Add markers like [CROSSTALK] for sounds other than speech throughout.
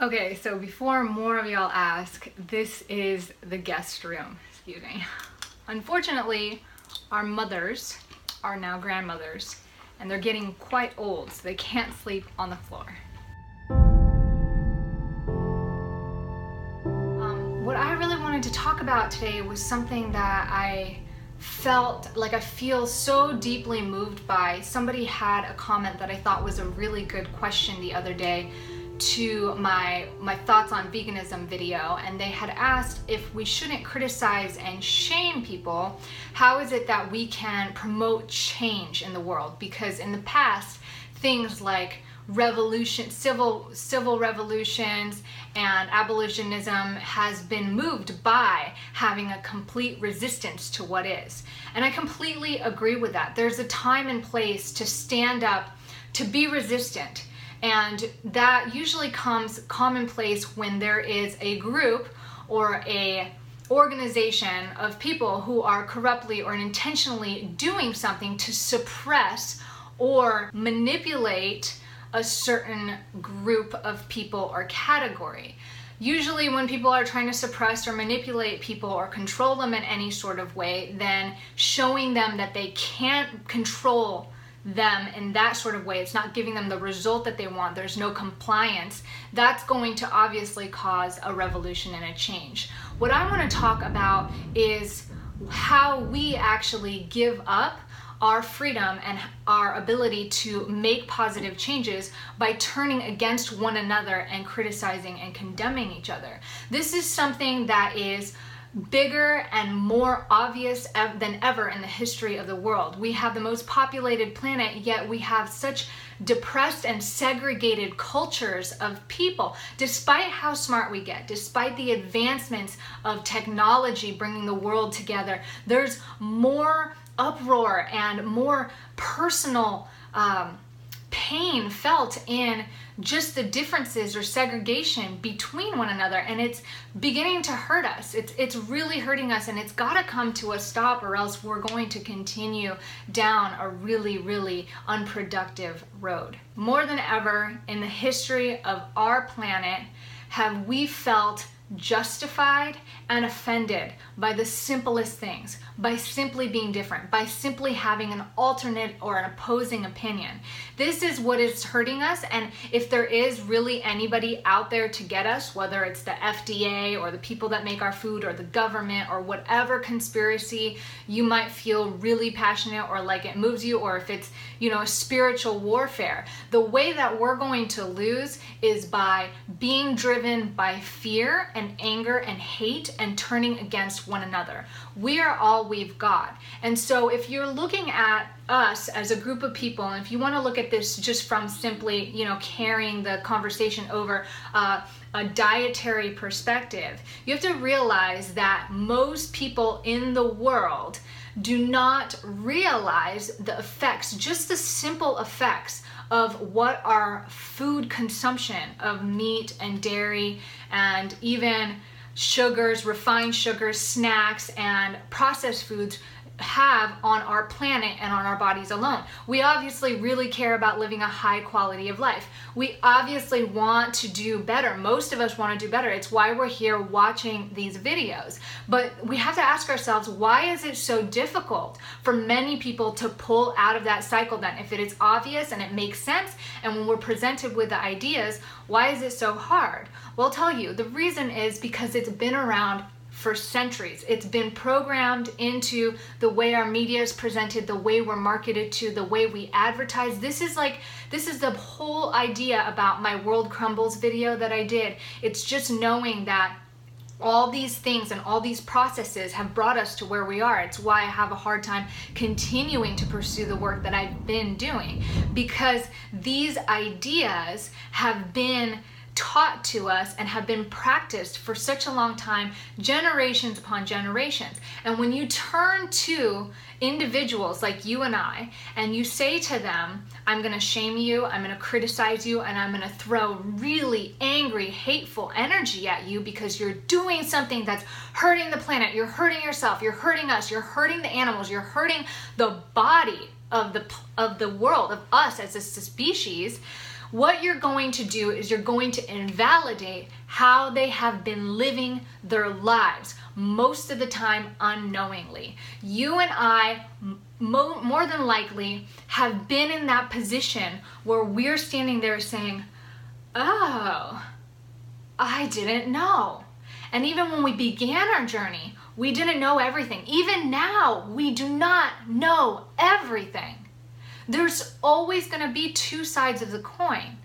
Okay, so before more of y'all ask, this is the guest room. Excuse me. Unfortunately, our mothers are now grandmothers and they're getting quite old, so they can't sleep on the floor. Um, what I really wanted to talk about today was something that I felt like I feel so deeply moved by. Somebody had a comment that I thought was a really good question the other day to my my thoughts on veganism video and they had asked if we shouldn't criticize and shame people how is it that we can promote change in the world? Because in the past things like revolution civil civil revolutions and abolitionism has been moved by having a complete resistance to what is. And i completely agree with that. There's a time and place to stand up to be resistant and that usually comes commonplace when there is a group or a organization of people who are corruptly or intentionally doing something to suppress or manipulate a certain group of people or category. Usually, when people are trying to suppress or manipulate people or control them in any sort of way, then showing them that they can't control them in that sort of way, it's not giving them the result that they want, there's no compliance, that's going to obviously cause a revolution and a change. What I want to talk about is how we actually give up our freedom and our ability to make positive changes by turning against one another and criticizing and condemning each other. This is something that is bigger and more obvious than ever in the history of the world. We have the most populated planet, yet we have such depressed and segregated cultures of people. Despite how smart we get, despite the advancements of technology bringing the world together, there's more uproar and more personal. Um, pain felt in just the differences or segregation between one another and it's beginning to hurt us. It's it's really hurting us and it's got to come to a stop or else we're going to continue down a really really unproductive road. More than ever in the history of our planet have we felt justified and offended by the simplest things, by simply being different, by simply having an alternate or an opposing opinion. This is what is hurting us. And if there is really anybody out there to get us, whether it's the FDA or the people that make our food or the government or whatever conspiracy you might feel really passionate or like it moves you, or if it's, you know, spiritual warfare, the way that we're going to lose is by being driven by fear and anger and hate and turning against one another. We are all we've got. And so if you're looking at us as a group of people, and if you want to look at this just from simply, you know, carrying the conversation over uh, a dietary perspective, you have to realize that most people in the world do not realize the effects, just the simple effects of what our food consumption of meat and dairy and even sugars, refined sugars, snacks, and processed foods have on our planet and on our bodies alone. We obviously really care about living a high quality of life. We obviously want to do better. Most of us want to do better. It's why we're here watching these videos. But we have to ask ourselves why is it so difficult for many people to pull out of that cycle then? If it is obvious and it makes sense, and when we're presented with the ideas, why is it so hard? Well, I'll tell you, the reason is because it's been around for centuries. It's been programmed into the way our media is presented, the way we're marketed to, the way we advertise. This is like, this is the whole idea about my World Crumbles video that I did. It's just knowing that all these things and all these processes have brought us to where we are. It's why I have a hard time continuing to pursue the work that I've been doing because these ideas have been taught to us and have been practiced for such a long time, generations upon generations. And when you turn to individuals like you and I, and you say to them, I'm gonna shame you, I'm gonna criticize you, and I'm gonna throw really angry, hateful energy at you because you're doing something that's hurting the planet, you're hurting yourself, you're hurting us, you're hurting the animals, you're hurting the body of the of the world of us as a species what you're going to do is you're going to invalidate how they have been living their lives, most of the time unknowingly. You and I, mo- more than likely, have been in that position where we're standing there saying, Oh, I didn't know. And even when we began our journey, we didn't know everything. Even now, we do not know everything. There's always going to be two sides of the coin.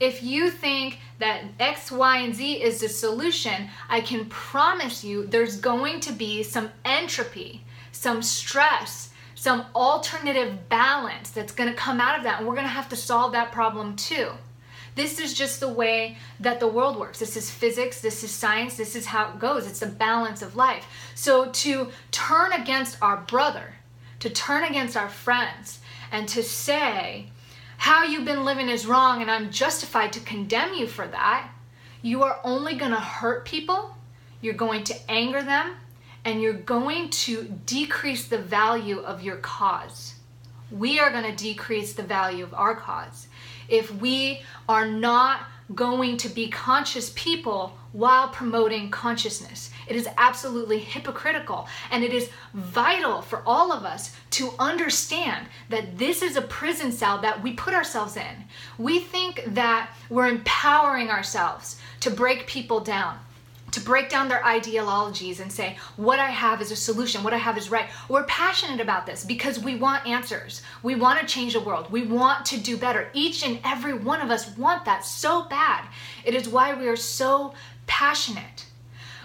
If you think that X, Y, and Z is the solution, I can promise you there's going to be some entropy, some stress, some alternative balance that's going to come out of that. And we're going to have to solve that problem too. This is just the way that the world works. This is physics, this is science, this is how it goes. It's the balance of life. So to turn against our brother, to turn against our friends, and to say, how you've been living is wrong and I'm justified to condemn you for that, you are only going to hurt people, you're going to anger them, and you're going to decrease the value of your cause. We are going to decrease the value of our cause if we are not going to be conscious people while promoting consciousness. It is absolutely hypocritical and it is vital for all of us to understand that this is a prison cell that we put ourselves in. We think that we're empowering ourselves to break people down to break down their ideologies and say, what I have is a solution, what I have is right. We're passionate about this because we want answers. We want to change the world. We want to do better. Each and every one of us want that so bad. It is why we are so passionate.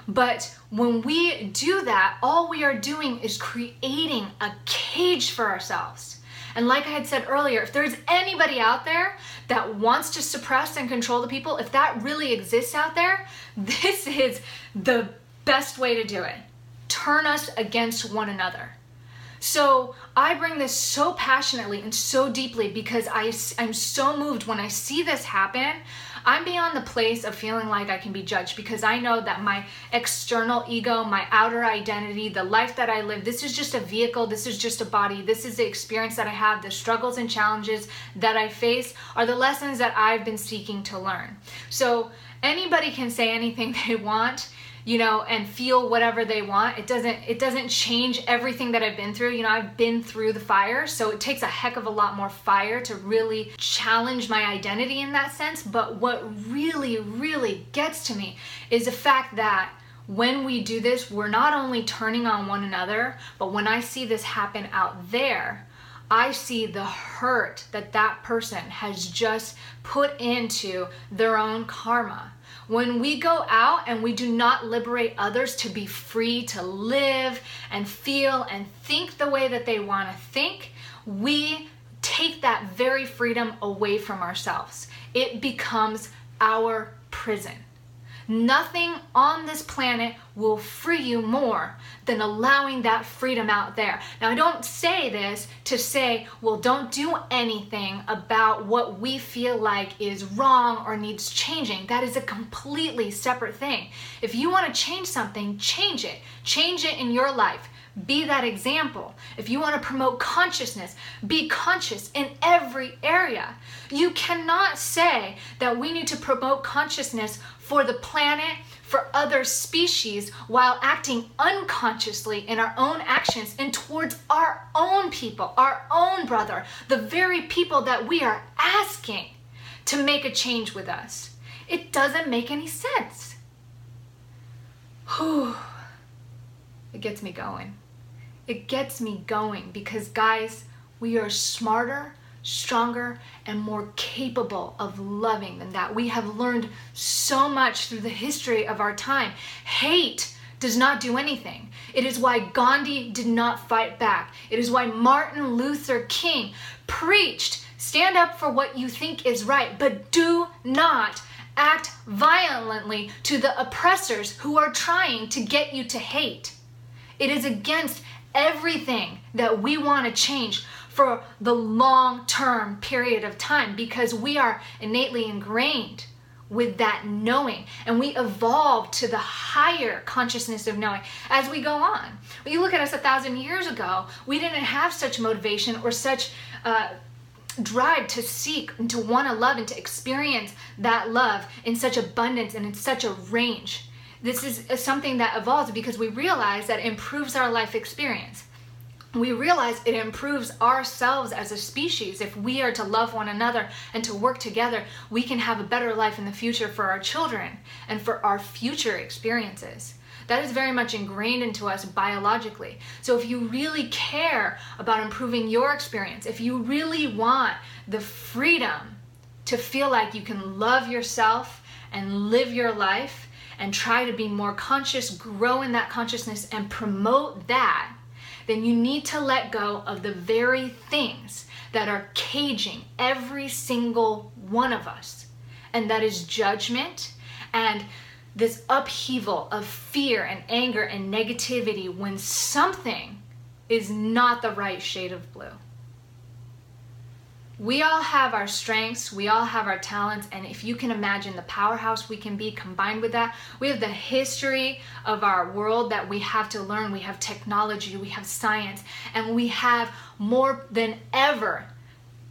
But when we do that, all we are doing is creating a cage for ourselves. And like I had said earlier, if there's anybody out there that wants to suppress and control the people, if that really exists out there, [LAUGHS] this is the best way to do it. Turn us against one another. So I bring this so passionately and so deeply because I, I'm so moved when I see this happen. I'm beyond the place of feeling like I can be judged because I know that my external ego, my outer identity, the life that I live, this is just a vehicle, this is just a body, this is the experience that I have, the struggles and challenges that I face are the lessons that I've been seeking to learn. So anybody can say anything [LAUGHS] they want you know and feel whatever they want. It doesn't it doesn't change everything that i've been through. You know i've been through the fire so it takes a heck of a lot more fire to really challenge my identity in that sense. But what really really gets to me is the fact that when we do this we're not only turning on one another but when i see this happen out there I see the hurt that that person has just put into their own karma. When we go out and we do not liberate others to be free to live and feel and think the way that they want to think, we take that very freedom away from ourselves. It becomes our prison. Nothing on this planet will free you more than allowing that freedom out there. Now, I don't say this to say, well, don't do anything about what we feel like is wrong or needs changing. That is a completely separate thing. If you want to change something, change it. Change it in your life. Be that example. If you want to promote consciousness, be conscious in every area. You cannot say that we need to promote consciousness for the planet, for other species, while acting unconsciously in our own actions and towards our own people, our own brother, the very people that we are asking to make a change with us. It doesn't make any sense. Whew. It gets me going. It gets me going because, guys, we are smarter, stronger, and more capable of loving than that. We have learned so much through the history of our time. Hate does not do anything. It is why Gandhi did not fight back. It is why Martin Luther King preached stand up for what you think is right, but do not act violently to the oppressors who are trying to get you to hate. It is against everything that we want to change for the long term period of time because we are innately ingrained with that knowing and we evolve to the higher consciousness of knowing as we go on when you look at us a thousand years ago we didn't have such motivation or such uh, drive to seek and to want to love and to experience that love in such abundance and in such a range. This is something that evolves because we realize that improves our life experience. We realize it improves ourselves as a species. If we are to love one another and to work together, we can have a better life in the future for our children and for our future experiences. That is very much ingrained into us biologically. So if you really care about improving your experience, if you really want the freedom to feel like you can love yourself and live your life and try to be more conscious, grow in that consciousness and promote that, then you need to let go of the very things that are caging every single one of us. And that is judgment and this upheaval of fear and anger and negativity when something is not the right shade of blue. We all have our strengths, we all have our talents, and if you can imagine the powerhouse we can be combined with that, we have the history of our world that we have to learn. We have technology, we have science, and we have more than ever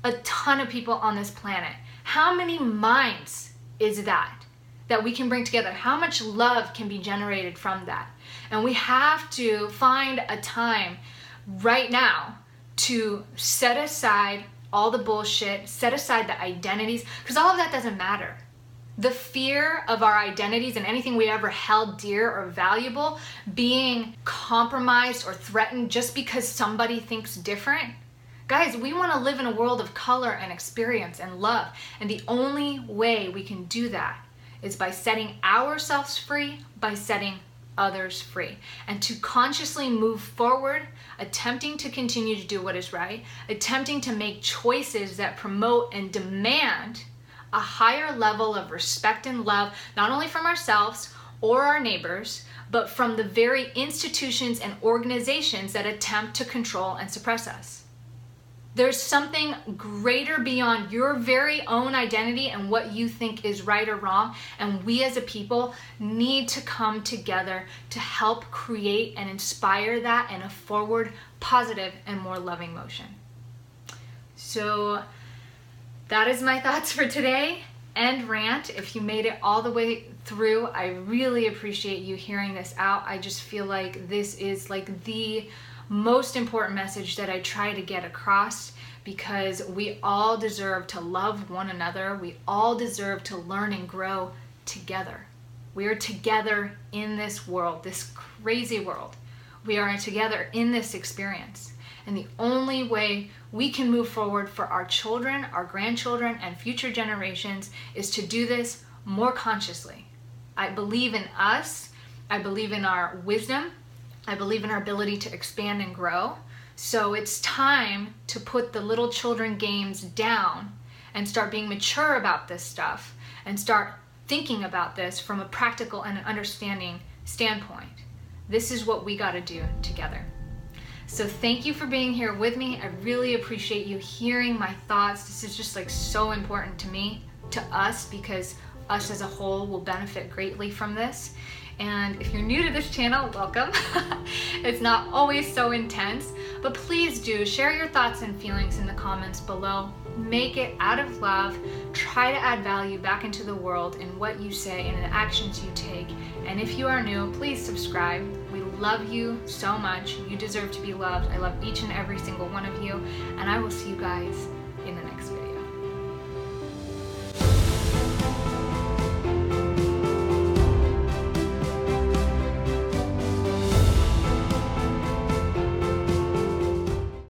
a ton of people on this planet. How many minds is that? that we can bring together, how much love can be generated from that. And we have to find a time right now to set aside all the bullshit, set aside the identities, because all of that doesn't matter. The fear of our identities and anything we ever held dear or valuable being compromised or threatened just because somebody thinks different. Guys, we want to live in a world of color and experience and love. And the only way we can do that is by setting ourselves free, by setting others free. And to consciously move forward, attempting to continue to do what is right, attempting to make choices that promote and demand a higher level of respect and love, not only from ourselves or our neighbors, but from the very institutions and organizations that attempt to control and suppress us. There's something greater beyond your very own identity and what you think is right or wrong. And we as a people need to come together to help create and inspire that in a forward, positive, and more loving motion. So that is my [LAUGHS] thoughts for today. End rant. If you made it all the way through, I really appreciate you hearing this out. I just feel like this is like the most important message that I try to get across because we all deserve to love one another. We all deserve to learn and grow together. We are together in this world, this crazy world. We are together in this experience. And the only way we can move forward for our children, our grandchildren, and future generations is to do this more consciously. I believe in us. I believe in our wisdom. I believe in our ability to expand and grow. So it's time to put the little children games down and start being mature about this stuff and start thinking about this from a practical and an understanding standpoint. This is what we got to do together. So thank you for being here with me. I really appreciate you hearing my thoughts. This is just like so important to me, to us, because us as a whole will benefit greatly from this. And if you're new to this channel, welcome. [LAUGHS] it's not always so intense, but please do share your thoughts and feelings in the comments below. Make it out of love. Try to add value back into the world in what you say and the actions you take. And if you are new, please subscribe. We love you so much. You deserve to be loved. I love each and every single one of you. And I will see you guys